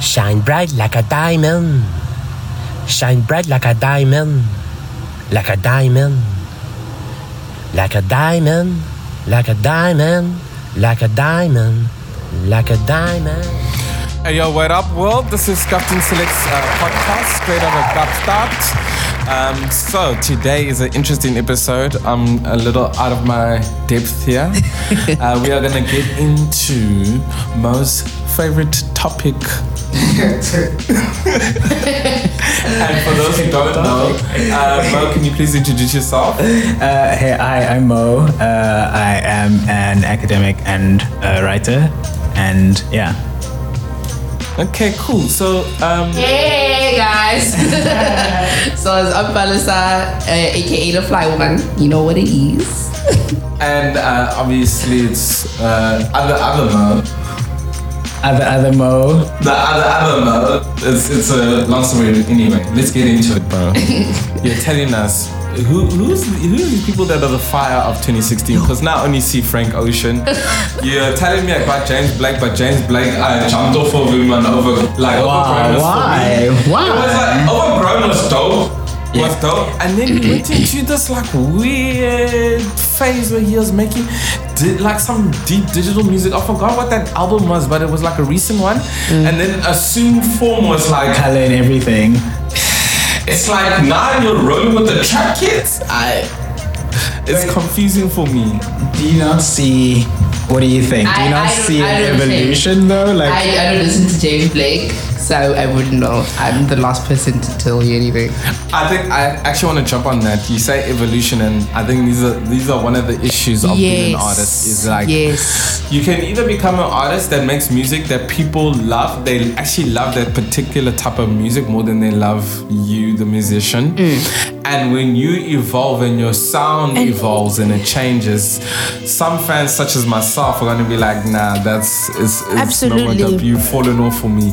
Shine bright like a diamond. Shine bright like a diamond. Like a diamond. Like a diamond. Like a diamond. Like a diamond. Like a diamond. Hey yo, what up, world? This is Captain Select's uh, podcast, straight out of. Um, so today is an interesting episode. I'm a little out of my depth here. uh, we are gonna get into most favorite topic. and for those who don't know, uh, Mo, can you please introduce yourself? Uh, hey, hi, I'm Mo. Uh, I am an academic and uh, writer, and yeah. Okay, cool. So, um, Hey guys! so it's I'm Balasa, uh, aka the Fly Woman. You know what it is. and uh, obviously it's uh, other other Mo. Other other Mo. The other other Mo. It's it's a long story. Anyway, let's get into it, bro. You're telling us who who's who are the people that are the fire of 2016? Because now I only see Frank Ocean. You're telling me about James Blake, but James Blake I jumped off of him and over like overgrown was. Why? Why? It was like overgrown was dope. Was dope, and then he went into this like weird phase where he was making did like some deep digital music. I forgot what that album was, but it was like a recent one. Mm. And then Assume Form was like Color and everything. It's like now you're rolling with the track kids. I it's confusing for me. Do you not see? What do you think? Do you I- not I see I an don't think- evolution though? Like, I, I don't listen to James Blake, so I wouldn't know. I'm the last person to tell you anything. I think I actually want to jump on that. You say evolution, and I think these are these are one of the issues of being an artist. Is like yes. you can either become an artist that makes music that people love. They actually love that particular type of music more than they love you, the musician. Mm. And when you evolve and your sound evolves and it changes, some fans, such as myself, are going to be like, "Nah, that's it's, it's no more Absolutely. up. You've fallen off for me."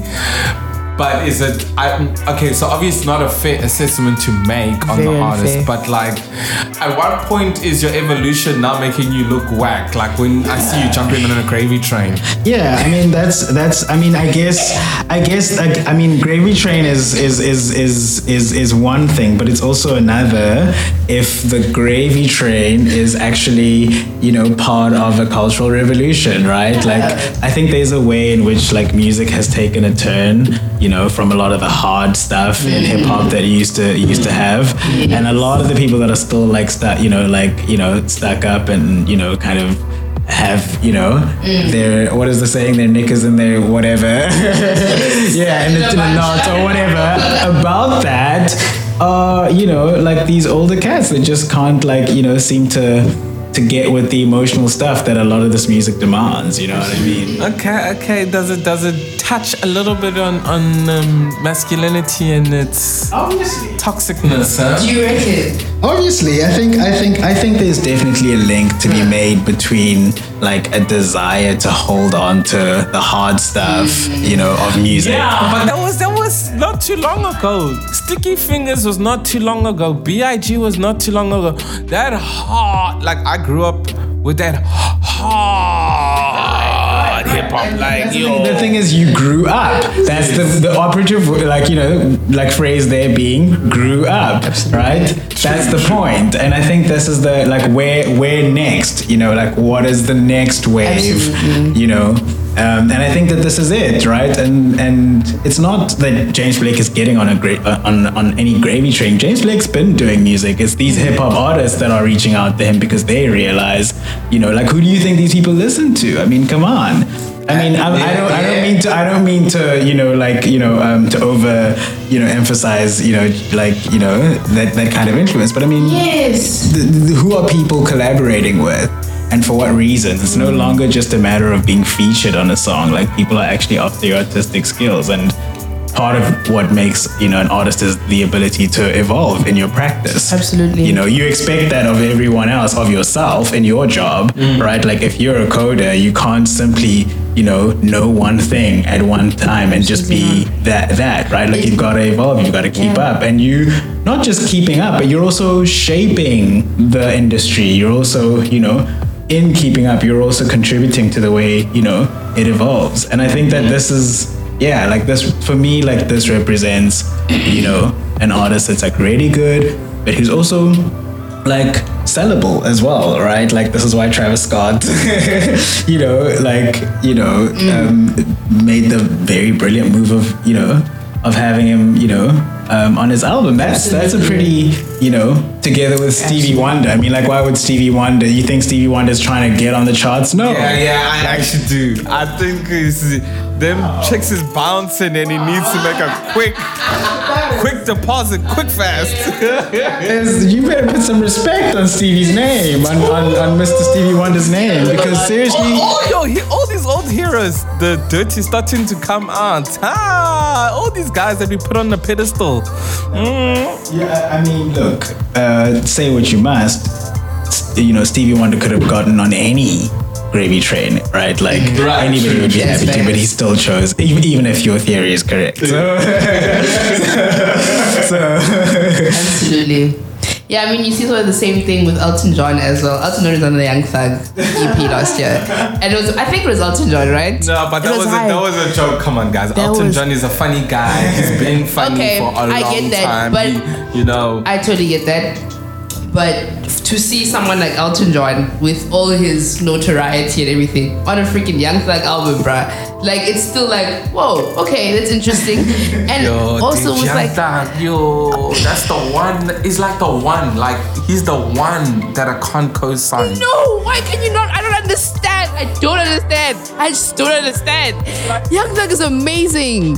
But is it? I, okay, so obviously not a fair assessment to make on Very the artist. unfair. But like, at what point is your evolution now making you look whack? Like when I see you jumping on a gravy train. yeah. I mean, that's that's. I mean, I guess, I guess. Like, I mean, gravy train is is is is is is one thing, but it's also another if the gravy train is actually you know part of a cultural revolution, right? Like, I think there's a way in which like music has taken a turn, you know, from a lot of the hard stuff in hip hop that it used to it used to have, and a lot of the people that are still like stuck, you know, like you know, stuck up and you know, kind of have you know their what is the saying? Their knickers and their whatever. Yeah and the, the knot or whatever. About that uh you know like these older cats that just can't like you know seem to to get with the emotional stuff that a lot of this music demands you know what i mean Okay, okay. Does it does it touch a little bit on on um, masculinity and its obviously toxicness? Huh? Do you reckon? Obviously, I think I think I think there's definitely a link to be made between like a desire to hold on to the hard stuff, you know, of music. Yeah, but that was that was not too long ago. Sticky Fingers was not too long ago. Big was not too long ago. That hard, like I grew up with that hard hip hop, like yo. The thing is, you grew up. That's the, the operative, like, you know, like phrase there being grew up, right? That's the point. And I think this is the, like, where, where next? You know, like, what is the next wave? You know? Um, and I think that this is it, right? And and it's not that James Blake is getting on a great uh, on on any gravy train. James Blake's been doing music. It's these hip hop artists that are reaching out to him because they realize, you know, like who do you think these people listen to? I mean, come on. I mean, I, I don't. I don't mean to. I don't mean to. You know, like you know, um, to over, you know, emphasize. You know, like you know that that kind of influence. But I mean, Yes. th- th- who are people collaborating with? And for what reasons? It's no longer just a matter of being featured on a song. Like people are actually after your artistic skills, and part of what makes you know an artist is the ability to evolve in your practice. Absolutely. You know, you expect that of everyone else, of yourself in your job, mm. right? Like if you're a coder, you can't simply you know know one thing at one time and just be that that right. Like you've got to evolve, you've got to keep Yeah. up, and you not just keeping up, but you're also shaping the industry. You're also you know in keeping up, you're also contributing to the way you know it evolves. And I think that this is yeah, like this for me, like this represents, you know, an artist that's like really good, but who's also like sellable as well, right? Like this is why Travis Scott, you know, like you know, um, made the very brilliant move of you know of having him, you know, um, on his album. That's that's a pretty, you know, together with Stevie Wonder. I mean, like, why would Stevie Wonder? You think Stevie Wonder's trying to get on the charts? No. Yeah, yeah, I actually do. I think it's, them chicks is bouncing and he needs to make a quick, quick deposit, quick fast. You better put some respect on Stevie's name, on, on, on Mr. Stevie Wonder's name, because seriously. all, yo, he, all these old heroes, the dirt is starting to come out. Ah, all these guys that we put on the pedestal. Mm. Yeah, I mean, look, uh, say what you must. You know, Stevie Wonder could have gotten on any gravy train, right? Like Right, anybody true, would be true. happy to, but he still chose, even, even if your theory is correct. So, so Absolutely. Yeah, I mean, you see sort of the same thing with Elton John as well. Elton John is on the Young Thug EP last year, and it was I think it was Elton John, right? No, but It that was, a, that was a joke. Come on, guys. Elton was- John is a funny guy. He's been funny Okay, for a I long get that, time. but- He- you know, I totally get that. But to see someone like Elton John with all his notoriety and everything on a freaking Young Thug album, bruh, like it's still like, whoa, okay, that's interesting. And Yo, also dude, with Young like, Thug, yo, that's the one. He's like the one. Like he's the one that I can't co-sign. no, why can you not? I don't understand. I don't understand. I just don't understand. Young Thug is amazing.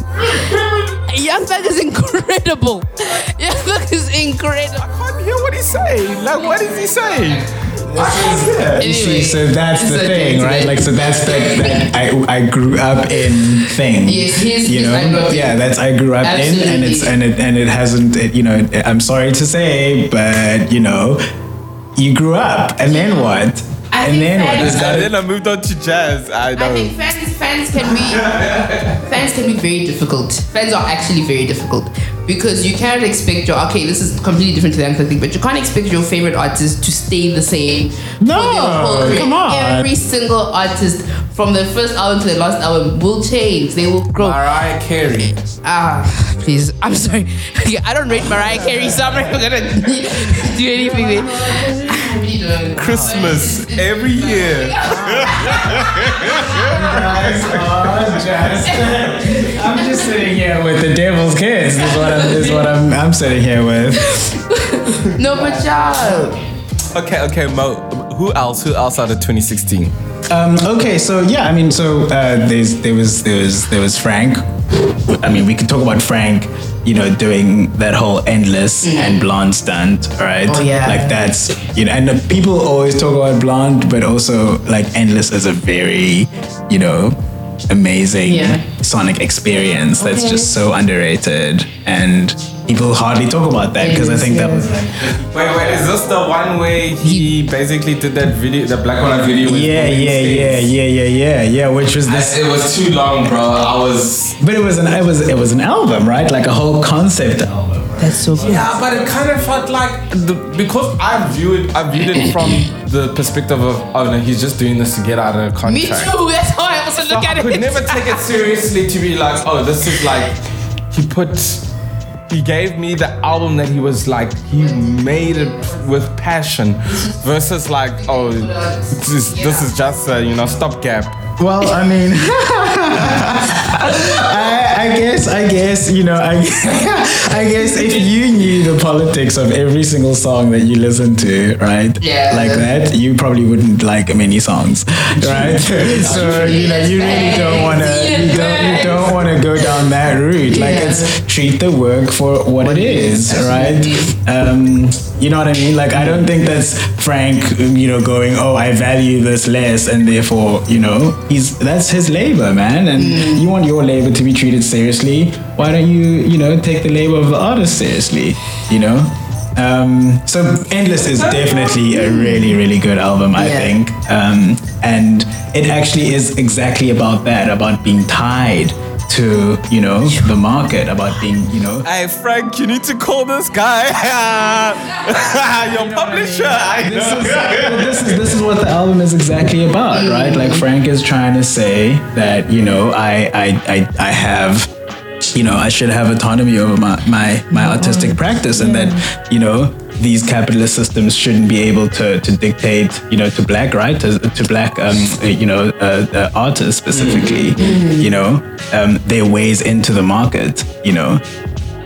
Young Thug is incredible. Young Thug is incredible. I can't hear what he's saying. Like, what is he saying? You see, so that's the It's okay, thing, right? Like, so that's that, that I, I grew up in thing. Yes, his- you know, I grew up in. yeah, that's I grew up in, and it's and it and it hasn't, it, you know, I'm sorry to say, but you know, you grew up, and then what? I and then what? fans- Is And then I moved on to jazz. I know. I think fans fans can be fans can be very difficult. Fans are actually very difficult because you cannot expect your okay. This is completely different to the Young thing, but you can't expect your favorite artist to stay the same. for No, their whole come on. Every single artist from their first album to their last album will change. They will grow. Mariah Carey. Ah, please. I'm sorry. Okay, I don't rate Mariah Carey, so I'm not gonna do anything. Christmas every really don't. Christmas every year. I'm just sitting here with the devil's kids. Is what I'm, is what I'm, I'm sitting here with. No, but y'all. Okay, okay, Mo. Who else? Who else out of 2016? Um, okay, so yeah, I mean, so uh, there's there was there was there was Frank. I mean, we could talk about Frank, you know, doing that whole endless mm. and blonde stunt, right? Oh, yeah. like that's you know, and people always talk about blonde, but also like endless is a very, you know, amazing Yeah. sonic experience that's just so underrated, and people hardly talk about that because I think that was. Wait, wait, is this the one where he basically did that video, the black and white video? with Yeah, yeah, yeah, yeah, yeah, yeah, yeah. Which was this I- It was too long, bro. I was. But it was an it was it was an album, right? Like a whole concept album. That's so good. Yeah, but it kind of felt like the, because I view it, I viewed it from the perspective of oh no, he's just doing this to get out of a contract. Me too. That's how I also So look at I could never take it seriously to be like, oh, this is like he put he gave me the album that he was like he made it with passion versus like oh this is, this is just a you know stopgap. Well, I mean, I, guess, I guess, you know, I, I guess if you knew the politics of every single song that you listen to, right? Yeah. Like that, you probably wouldn't like many songs, right? so you know, you really don't want to, you don't, you don't want to go down that route. Like it's treat the work for what it is, right? Um, you know what I mean? Like I don't think that's Frank, you know, going, oh, I value this less, and therefore, you know, he's that's his labor, man, and you want your labor to be treated seriously. Why don't you, you know, take the labor of the artist seriously? You know. Um, so Endless is definitely a really, really good album, I Yeah. think, um, and it actually is exactly about that, about being tied to you know the market, about being you know. Hey Frank, you need to call this guy. Your publisher. I This is, well, this is this is what the album is exactly about, right? Like Frank is trying to say that you know I I I, I have you know I should have autonomy over my my, my artistic practice, and that you know these capitalist systems shouldn't be able to, to dictate you know to black writers to black um, you know uh, uh, artists specifically you know? Um, their ways into the market you know?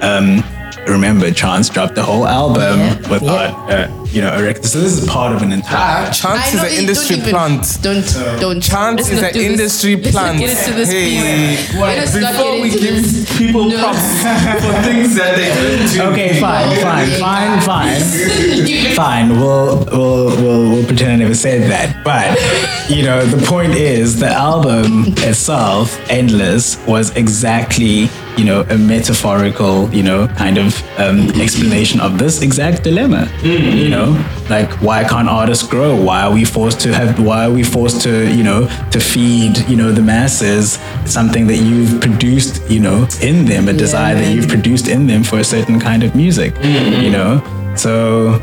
Um, remember Chance dropped the whole album Yeah. without uh, you know a so this is part of an entire Ah, Chance is know, an don't industry even- plant. Don't don't Chance is an do this. industry plant. get into this, Hey, please. Let us not Before get we into give this. people No. props for things that they didn't do. Okay, fine, fine, fine, fine, fine. We'll, we'll, we'll, we'll pretend I never said that. But you know, the point is, the album itself, "Endless," was exactly you know a metaphorical, you know, kind of um, explanation of this exact dilemma. You know, like why can't artists grow? Why are we forced to have? Why are we forced to you know to feed you know the masses something that you've produced you know in them, a desire that you've produced in them for a certain kind of music, you know. So,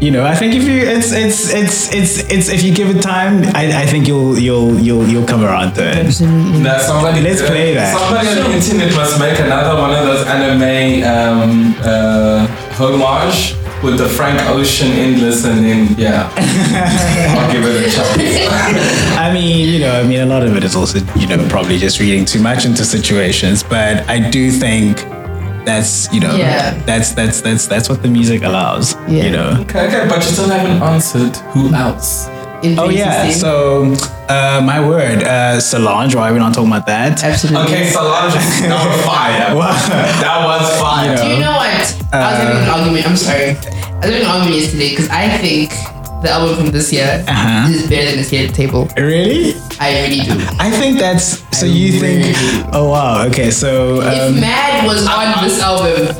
you know, I think if you, it's, it's, it's, it's, it's, if you give it time, I, I think you'll, you'll, you'll, you'll come around to it. That somebody Let's play that. Somebody on the internet must make another one of those anime um, uh, homage with the Frank Ocean endless, and then yeah, I'll give it a chance. I mean, you know, I mean, a lot of it is also, you know, probably just reading too much into situations, but I do think that's, you know, Yeah. that's, that's, that's, that's what the music allows, Yeah. you know. Okay, okay, but you still haven't answered who else. In Oh yeah, so uh, my word, uh, Solange. Why are we not talking about that? absolutely. Okay, Solange, that was fire. that was fire. Do you know what? I was having an argument. I'm sorry. I was having an argument yesterday because I think the album from this year Uh-huh. is better than the Seat at the Table. Really? I really do. I think that's so. You think? Oh wow. Okay, so if um, Mad was on this album,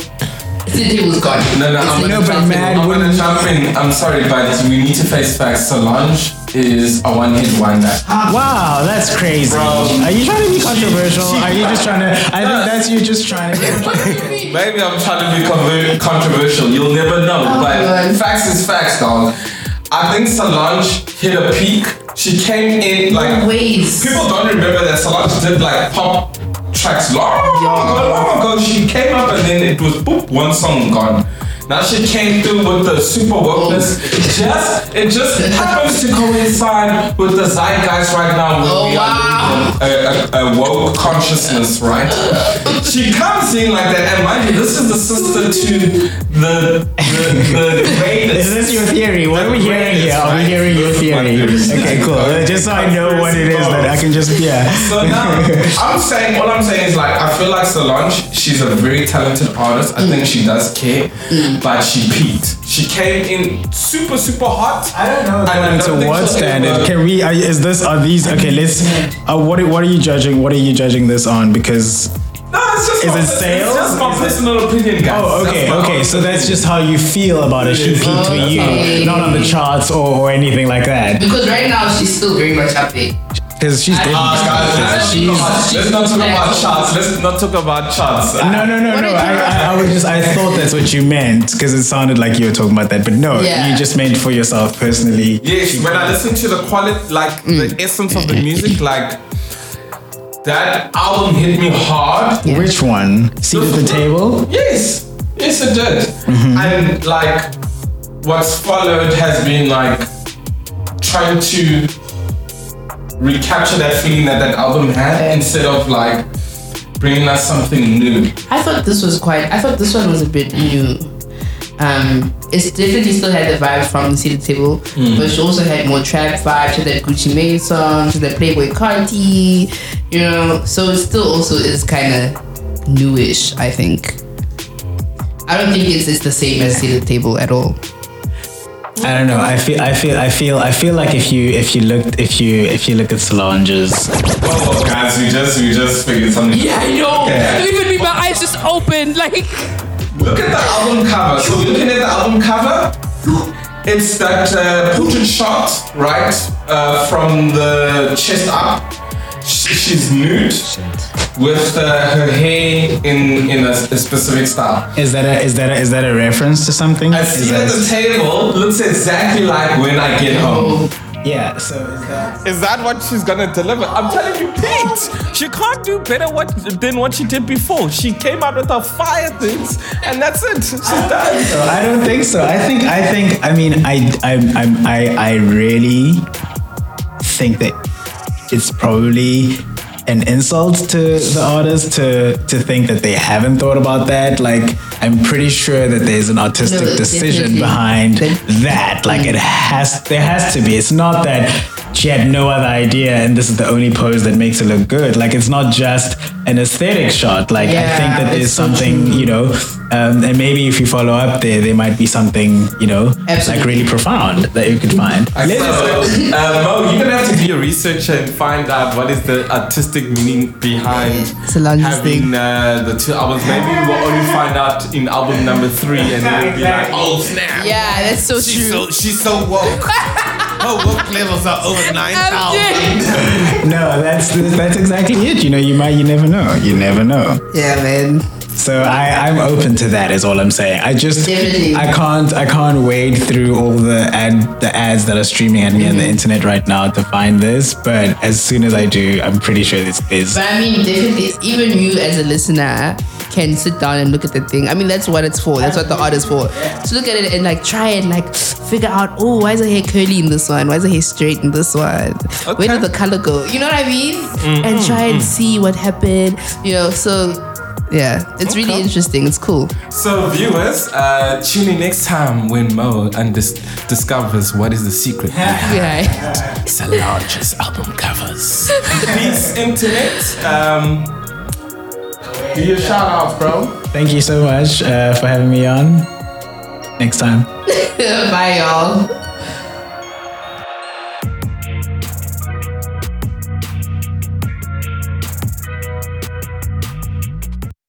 Seat at the Table was gone. No, no, It's I'm like No, but Seat at the Mad I'm gonna wouldn't- jump in. I'm sorry, but we need to face facts. Solange is a one-hit wonder. wow, that's crazy. Bro. Are you trying to be controversial? Are you just trying to? I think that's you just trying to. Maybe I'm trying to be conver- controversial. You'll never know. but God. facts is facts, dog. I think Solange hit a peak. She came in like Ways. people don't remember that Solange did like pop tracks long, long, long ago. She came up and then it was boop, one song gone. Now she came through with the super wokeness. Just it just happens to coincide with the zeitgeist right now. Where Oh, we wow. are a, a, a woke consciousness, right? she comes in like that, and mind you, this is the sister to the the, the greatest. Is this your theory? What are we hearing here? Are we hearing your theory? Okay, cool. Uh, Just so I know what it is that I can just yeah. So now I'm saying all I'm saying is like I feel like Solange, she's a very talented artist. I think she does care, but she peaked. She came in super super hot. I don't know. And I According don't to think what standard? Can we? Are, is this? Are these? Okay, let's. Uh, what? What are you judging? What are you judging this on? Because No, it's just Is my, it it's just my personal opinion, guys. Oh, okay, okay. So that's just how you feel about it. She Yes. peaked for Okay. you, not on the charts or, or anything like that. Because right now she's still very much up there. Because she's I- dead. Ah, guys, let's, She's- let's not talk about charts. Let's not talk about charts. No, no, no, What no. I, I, I was just, I thought that's what you meant because it sounded like you were talking about that. But no, Yeah. you just meant for yourself personally. Yes, when I listen to the quality, like the essence of the music, like that album hit me hard. Which one? Seat at the table? Yes, yes, it did. And like, what's followed has been like trying to recapture that feeling that that album had instead of like bringing us something new. I thought this was quite. I thought this one was a bit new. Um, it's definitely still had the vibes from the Seat at the Table, but she also had more trap vibes. Had that Gucci Mane song, had that Playboi Carti, you know. So it still also is kind of newish. I think. I don't think it's, it's the same as Seat at the Table at all. I don't know. I feel, I feel, I feel, I feel like if you, if you looked, if you, if you look at Solange's, Oh, guys, we just we just figured something. Yeah, I know. Yeah. Even me, my eyes just opened. Like, Look at the album cover. So we're looking at the album cover. It's that uh, portrait shot, right, uh, from the chest up. Sh- she's nude with uh, her hair in in a, a specific style. Is that a is that a, is that a reference to something? I Is see that- at the table looks exactly like when I get home. yeah. So is that Is that what she's gonna deliver? I'm telling you, Pete, she can't do better what, than what she did before. She came out with her fire things, and that's it. She's done. So I don't think so. I think I think I mean I I I I, I really think that it's probably an insult to the artist to to think that they haven't thought about that. Like I'm pretty sure that there's an artistic No, decision definitely. behind that. Like it has there has to be. It's not that she had no other idea and this is the only pose that makes it look good. Like it's not just an aesthetic shot. Like I think that there's it's so something, you know, um, and maybe if you follow up there, there might be something, you know, like really profound that you could find. So, uh, Mo, you're gonna have to be a researcher and find out what is the artistic meaning behind having uh, the two albums. Maybe we'll only find out in album number three, and then it'll be like, oh snap! Yeah, that's so she's true. so she's so woke. Her woke levels are over nine I'm thousand. dead. No, that's that's exactly it. You know, you might, you never know. You never know. Yeah, man. So I, I'm open to that. Is all I'm saying. I just Definitely. I can't I can't wade through all the ad the ads that are streaming at me on the mm-hmm. internet right now to find this. But as soon as I do, I'm pretty sure this is. But I mean, definitely, even you as a listener can sit down and look at the thing. I mean, that's what it's for. That's what the art is for. To look at it and like try and like figure out, oh, why is her hair curly in this one? Why is her hair straight in this one? Where did the color go? You know what I mean? And try and see what happened. You know, so yeah, it's really interesting. It's cool. So viewers, uh, tune in next time when Mo undis- discovers what is the secret behind Yeah. Solange's album covers. Peace, internet. Um, do your shout outs, bro. Thank you so much uh, for having me on. Next time. Bye, y'all.